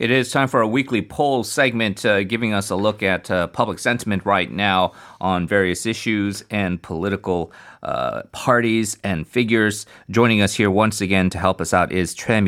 It is time for a weekly poll segment uh, giving us a look at uh, public sentiment right now on various issues and political uh, parties and figures. Joining us here once again to help us out is Choi.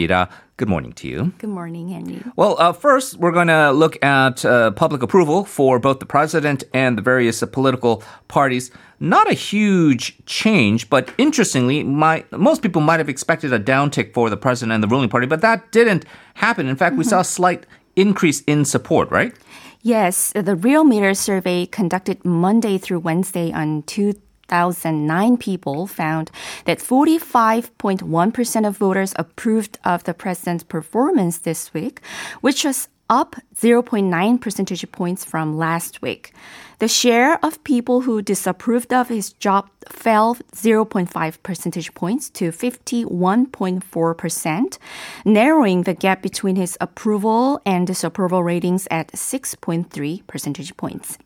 Good morning to you. Good morning, Andy. Well, uh, first, we're going to look at uh, public approval for both the president and the various uh, political parties. Not a huge change, but interestingly, my, most people might have expected a downtick for the president and the ruling party, but that didn't happen. In fact, mm-hmm. we saw a slight increase in support, right? Yes, the Realmeter survey conducted Monday through Wednesday on two 1,009 people found that 45.1% of voters approved of the president's performance this week, which was up 0.9 percentage points from last week. The share of people who disapproved of his job fell 0.5 percentage points to 51.4%, narrowing the gap between his approval and disapproval ratings at 6.3 percentage points.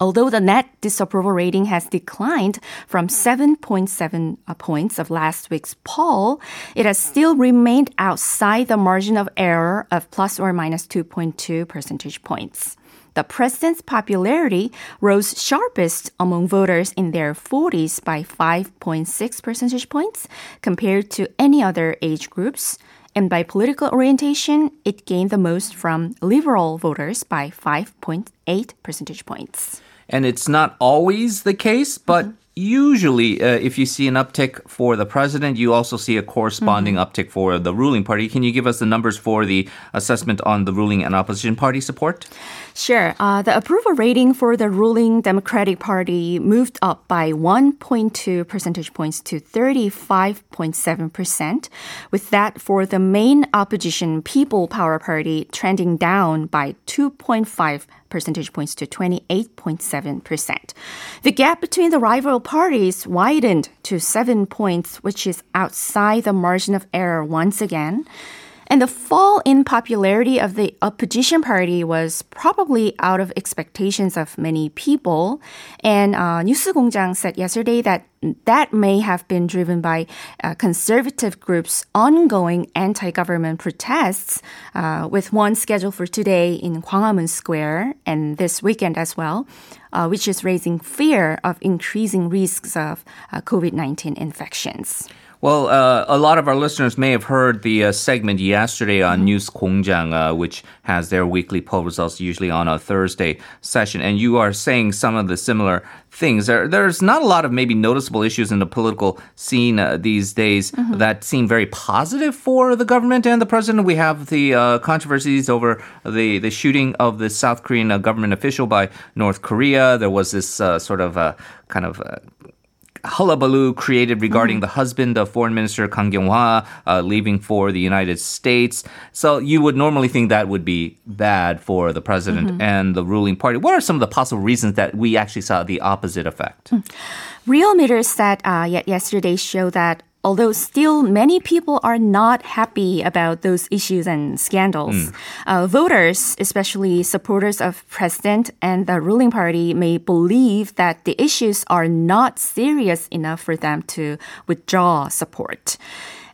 Although the net disapproval rating has declined from 7.7 uh, points of last week's poll, it has still remained outside the margin of error of plus or minus 2.2 percentage points. The president's popularity rose sharpest among voters in their 40s by 5.6 percentage points compared to any other age groups. And by political orientation, it gained the most from liberal voters by 5.8 percentage points. And it's not always the case, but mm-hmm. usually uh, if you see an uptick for the president, you also see a corresponding mm-hmm. uptick for the ruling party. Can you give us the numbers for the assessment on the ruling and opposition party support? Sure. Uh, the approval rating for the ruling Democratic Party moved up by 1.2 percentage points to 35.7%, with that for the main opposition People Power Party trending down by 2.5 percentage points to 28.7%. The gap between the rival parties widened to 7 points, which is outside the margin of error once again. And the fall in popularity of the opposition party was probably out of expectations of many people. And uh, 뉴스공장 said yesterday that that may have been driven by uh, conservative groups' ongoing anti-government protests, uh, with one scheduled for today in Gwanghwamun Square and this weekend as well, uh, which is raising fear of increasing risks of uh, COVID-19 infections. Well, uh, a lot of our listeners may have heard the uh, segment yesterday on News Kongjang, uh, which has their weekly poll results usually on a Thursday session. And you are saying some of the similar things. There, there's not a lot of maybe noticeable issues in the political scene uh, these days mm-hmm. that seem very positive for the government and the president. We have the uh, controversies over the, the shooting of the South Korean uh, government official by North Korea. There was this sort of kind of hullabaloo created regarding mm-hmm. the husband of Foreign Minister Kang Kyung-hwa uh, leaving for the United States. So you would normally think that would be bad for the president mm-hmm. and the ruling party. What are some of the possible reasons that we actually saw the opposite effect? Mm. Real Meters said uh, yesterday show that although still many people are not happy about those issues and scandals. Mm. Uh, voters, especially supporters of president and the ruling party, may believe that the issues are not serious enough for them to withdraw support.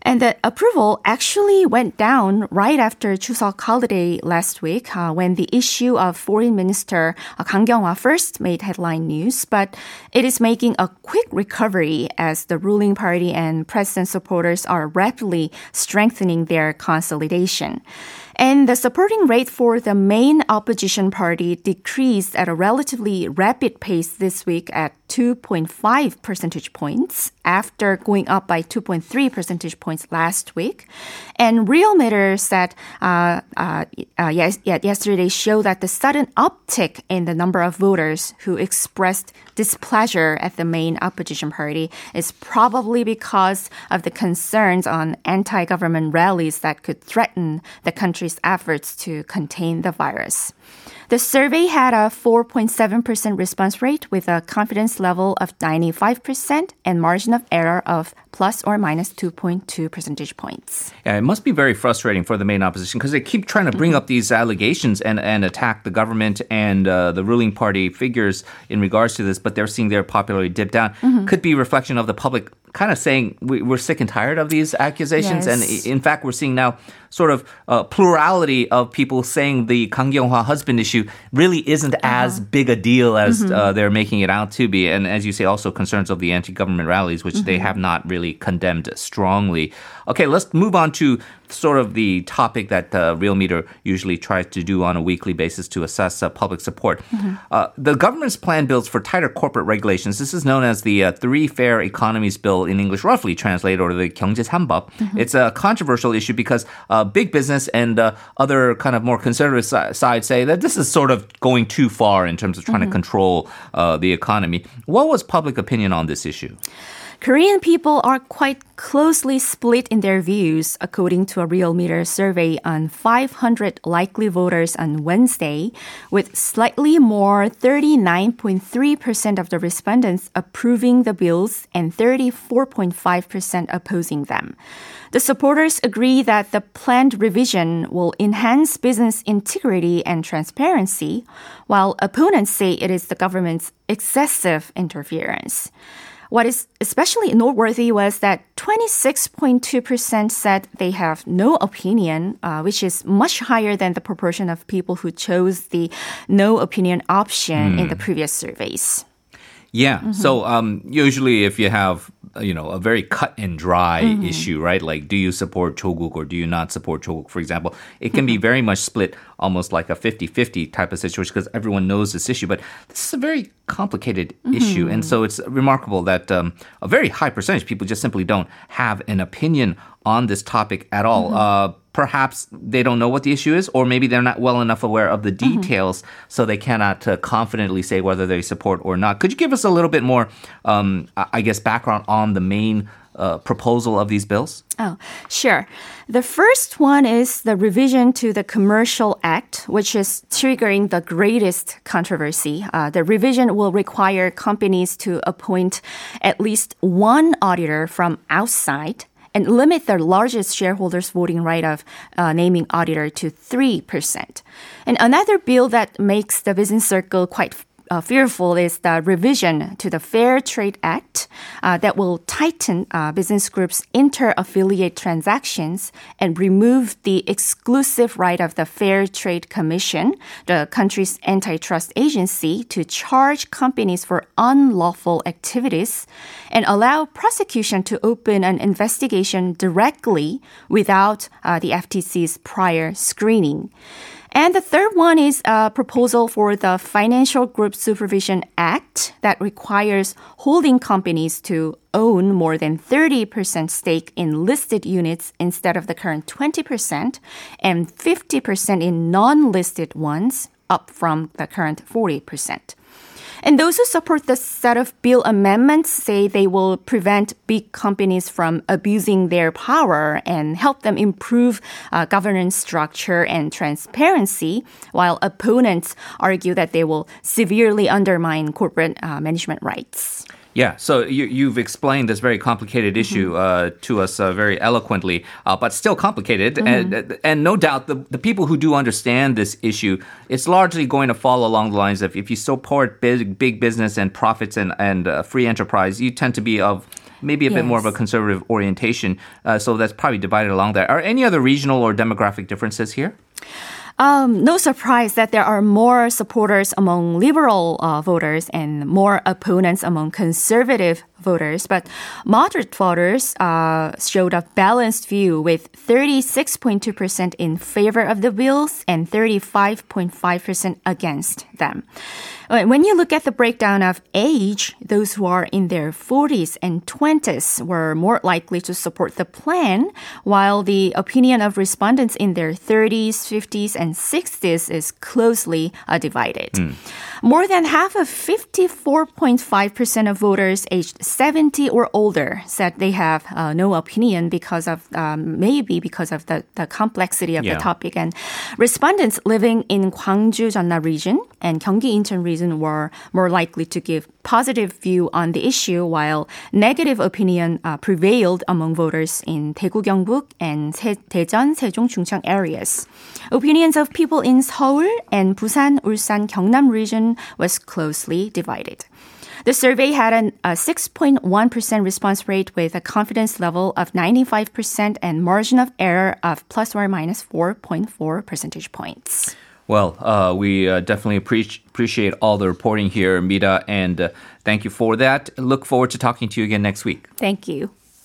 And the approval actually went down right after Chuseok holiday last week uh, when the issue of Foreign Minister uh, Kang Kyung-hwa first made headline news. But it is making a quick recovery as the ruling party and president supporters are rapidly strengthening their consolidation. And the supporting rate for the main opposition party decreased at a relatively rapid pace this week at 2.5 percentage points after going up by 2.3 percentage points last week. And Realmeter said uh, uh, uh, yes, yeah, yesterday show that the sudden uptick in the number of voters who expressed displeasure at the main opposition party is probably because of the concerns on anti-government rallies that could threaten the country's efforts to contain the virus. The survey had a 4.7% response rate with a confidence level of 95% and margin of error of plus or minus 2.2 percentage points. Yeah, it must be very frustrating for the main opposition because they keep trying to bring Mm-hmm. up these allegations and, and attack the government and uh, the ruling party figures in regards to this, but they're seeing their popularity dip down. Mm-hmm. Could be a reflection of the public kind of saying we, we're sick and tired of these accusations. And Yes. i- in fact, we're seeing now sort of uh, plurality of people saying the Kang Kyung-hwa husband issue really isn't as big a deal as uh, they're making it out to be. And as you say, also concerns of the anti-government rallies, which they have not really really condemned strongly. Okay, let's move on to sort of the topic that uh, Realmeter usually tries to do on a weekly basis to assess uh, public support. Mm-hmm. Uh, the government's plan builds for tighter corporate regulations. This is known as the uh, Three Fair Economies Bill in English, roughly translated, or the 경제 Mm-hmm. It's a controversial issue because uh, big business and uh, other kind of more conservative si- say that this is sort of going too far in terms of trying mm-hmm. to control uh, the economy. What was public opinion on this issue? Korean people are quite closely split in their views, according to a Realmeter survey on 500 likely voters on Wednesday, with slightly more 39.3% of the respondents approving the bills and 34.5% opposing them. The supporters agree that the planned revision will enhance business integrity and transparency, while opponents say it is the government's excessive interference. What is especially noteworthy was that 26.2% said they have no opinion, uh, which is much higher than the proportion of people who chose the no opinion option in the previous surveys. Yeah. So um, usually, if you have uh, you know a very cut and dry issue, right? Like, do you support Cho Kuk or do you not support Cho Kuk, for example? It can be very much split, almost like a 50-50 type of situation because everyone knows this issue. But this is a very complicated issue, and so it's remarkable that um, a very high percentage of people just simply don't have an opinion on this topic at all. Uh, perhaps they don't know what the issue is, or maybe they're not well enough aware of the details, so they cannot uh, confidently say whether they support or not. Could you give us a little bit more, um, I I guess, background on the main uh, proposal of these bills? Oh, sure. The first one is the revision to the Commercial Act, which is triggering the greatest controversy. Uh, the revision will require companies to appoint at least one auditor from outside and limit the largest shareholders' voting right of uh, naming auditor to 3%. And another bill that makes the business circle quite uh, fearful is the revision to the Fair Trade Act uh, that will tighten uh, business groups' inter-affiliate transactions and remove the exclusive right of the Fair Trade Commission, the country's antitrust agency, to charge companies for unlawful activities and allow prosecution to open an investigation directly without uh, the FTC's prior screening. And the third one is a proposal for the Financial Group Supervision Act that requires holding companies to own more than 30% stake in listed units instead of the current 20% and 50% in non-listed ones up from the current 40%. And those who support the set of bill amendments say they will prevent big companies from abusing their power and help them improve uh, governance structure and transparency, while opponents argue that they will severely undermine corporate uh, management rights. Yeah, so you, you've explained this very complicated issue uh, to us uh, very eloquently, uh, but still complicated. And, and no doubt, the, the people who do understand this issue, it's largely going to fall along the lines of if you support big, big business and profits and, and uh, free enterprise, you tend to be of maybe a bit more of a conservative orientation. Uh, so that's probably divided along there. Are any other regional or demographic differences here? Um, no surprise that there are more supporters among liberal uh, voters and more opponents among conservative voters. But moderate voters uh, showed a balanced view with 36.2% in favor of the bills and 35.5% against them. Uh, When you look at the breakdown of age, those who are in their 40s and 20s were more likely to support the plan, while the opinion of respondents in their 30s, 50s, and 60s is closely uh, divided. More than half of 54.5% of voters aged 70 or older said they have uh, no opinion because of um, maybe because of the, the complexity of Yeah. the topic. And respondents living in Gwangju, Jeolla region and Gyeonggi, Incheon region were more likely to give positive view on the issue, while negative opinion uh, prevailed among voters in Daegu, Gyeongbuk, and 세, Daejeon, Sejong, Chungcheong areas. Opinions of people in Seoul and Busan, Ulsan, Gyeongnam region was closely divided. The survey had an, a 6.1% response rate with a confidence level of 95% and margin of error of plus or minus 4.4 percentage points. Well, uh, we uh, definitely appreciate appreciate all the reporting here, Mira, and uh, thank you for that. Look forward to talking to you again next week. Thank you.